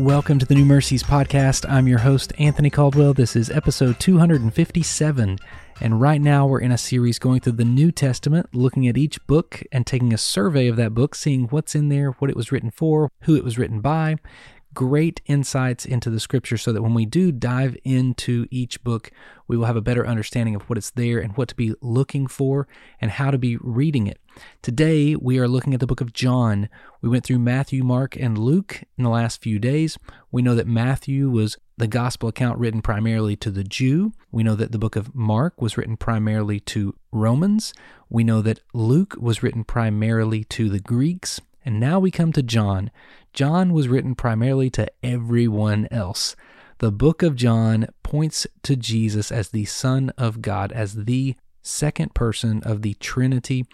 Welcome to the New Mercies podcast. I'm your host, Anthony Caldwell. This is episode 257. And right now we're in a series going through the New Testament, looking at each book and taking a survey of that book, seeing what's in there, what it was written for, who it was written by. Great insights into the scripture so that when we do dive into each book, we will have a better understanding of what it's there and what to be looking for and how to be reading it. Today, we are looking at the book of John. We went through Matthew, Mark, and Luke in the last few days. We know that Matthew was the gospel account written primarily to the Jew. We know that the book of Mark was written primarily to Romans. We know that Luke was written primarily to the Greeks. And now we come to John. John was written primarily to everyone else. The book of John points to Jesus as the Son of God, as the second person of the Trinity.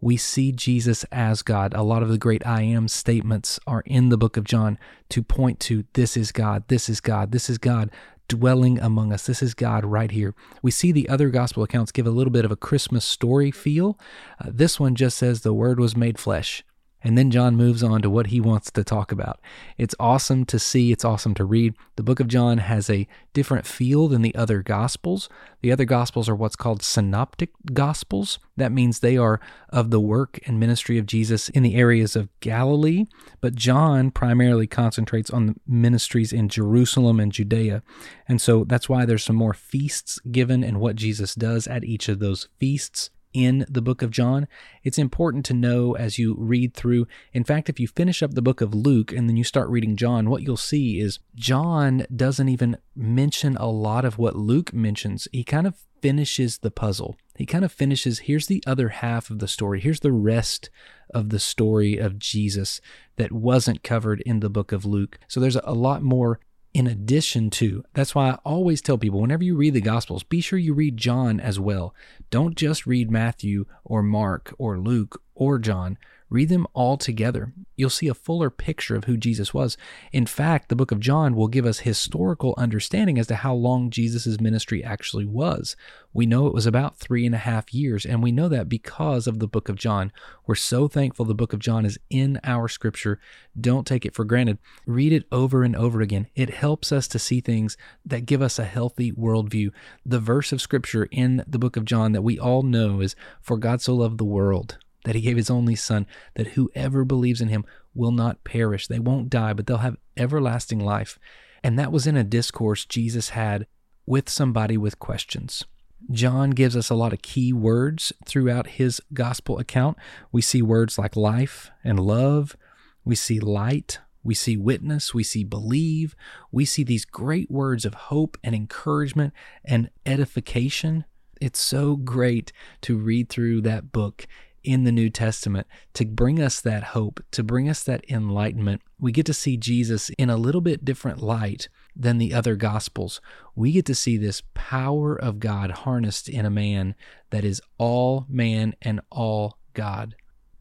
We see Jesus as God. A lot of the great I am statements are in the book of John to point to this is God, this is God, this is God dwelling among us. This is God right here. We see the other gospel accounts give a little bit of a Christmas story feel. Uh, this one just says the word was made flesh. And then John moves on to what he wants to talk about. It's awesome to see, it's awesome to read. The book of John has a different feel than the other gospels. The other gospels are what's called synoptic gospels. That means they are of the work and ministry of Jesus in the areas of Galilee, but John primarily concentrates on the ministries in Jerusalem and Judea. And so that's why there's some more feasts given and what Jesus does at each of those feasts in the book of John. It's important to know as you read through. In fact, if you finish up the book of Luke and then you start reading John, what you'll see is John doesn't even mention a lot of what Luke mentions. He kind of finishes the puzzle. He kind of finishes here's the other half of the story. Here's the rest of the story of Jesus that wasn't covered in the book of Luke. So there's a lot more in addition to. That's why I always tell people whenever you read the Gospels, be sure you read John as well. Don't just read Matthew or Mark or Luke or John. Read them all together. You'll see a fuller picture of who Jesus was. In fact, the book of John will give us historical understanding as to how long Jesus' ministry actually was. We know it was about three and a half years, and we know that because of the book of John. We're so thankful the book of John is in our scripture. Don't take it for granted. Read it over and over again. It helps us to see things that give us a healthy worldview. The verse of scripture in the book of John that we all know is, For God so loved the world that he gave his only son, that whoever believes in him will not perish. They won't die, but they'll have everlasting life. And that was in a discourse Jesus had with somebody with questions. John gives us a lot of key words throughout his gospel account. We see words like life and love. We see light. We see witness. We see believe. We see these great words of hope and encouragement and edification. It's so great to read through that book in the New Testament to bring us that hope, to bring us that enlightenment. We get to see Jesus in a little bit different light than the other gospels. We get to see this power of God harnessed in a man that is all man and all God.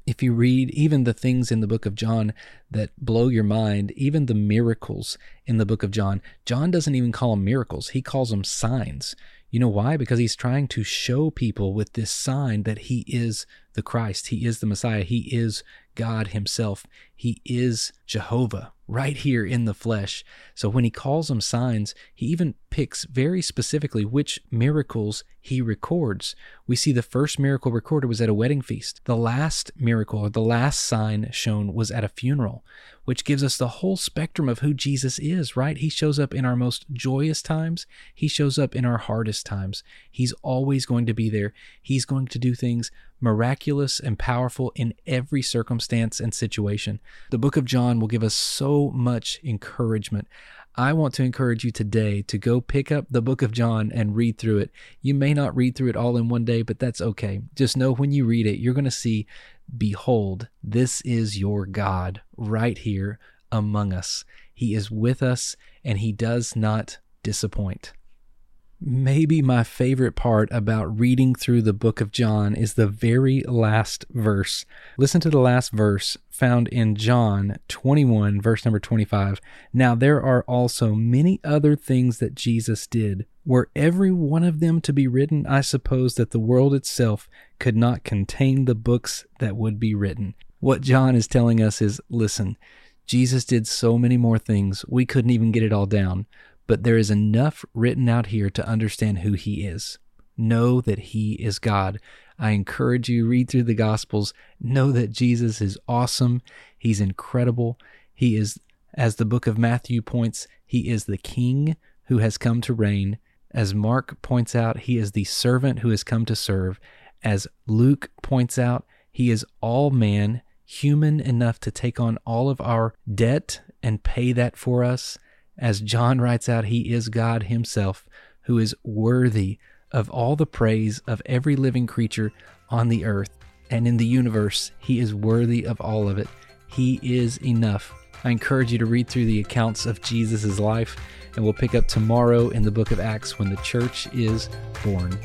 If you read even the things in the book of John that blow your mind, even the miracles in the book of John, John doesn't even call them miracles, he calls them signs. You know why? Because he's trying to show people with this sign that he is the Christ, he is the Messiah, he is God himself, he is Jehovah right here in the flesh. So when he calls them signs, he even picks very specifically which miracles he records. We see the first miracle recorded was at a wedding feast. The last miracle or the last sign shown was at a funeral, which gives us the whole spectrum of who Jesus is, right? He shows up in our most joyous times, he shows up in our hardest times. He's always going to be there. He's going to do things miraculous and powerful in every circumstance and situation. The book of John will give us so much encouragement. I want to encourage you today to go pick up the book of John and read through it. You may not read through it all in one day, but that's okay. Just know when you read it, you're going to see, Behold, this is your God right here among us. He is with us and he does not disappoint. Maybe my favorite part about reading through the book of John is the very last verse. Listen to the last verse found in John 21, verse number 25. Now there are also many other things that Jesus did. Were every one of them to be written, I suppose that the world itself could not contain the books that would be written. What John is telling us is listen, Jesus did so many more things, we couldn't even get it all down, but there is enough written out here to understand who he is. Know that he is God. I encourage you read through the gospels, know that Jesus is awesome, he's incredible. He is as the book of Matthew points, he is the king who has come to reign. As Mark points out, he is the servant who has come to serve. As Luke points out, he is all man, human enough to take on all of our debt and pay that for us. As John writes out, he is God himself who is worthy of all the praise of every living creature on the earth and in the universe. He is worthy of all of it. He is enough. I encourage you to read through the accounts of Jesus' life, and we'll pick up tomorrow in the book of Acts when the church is born.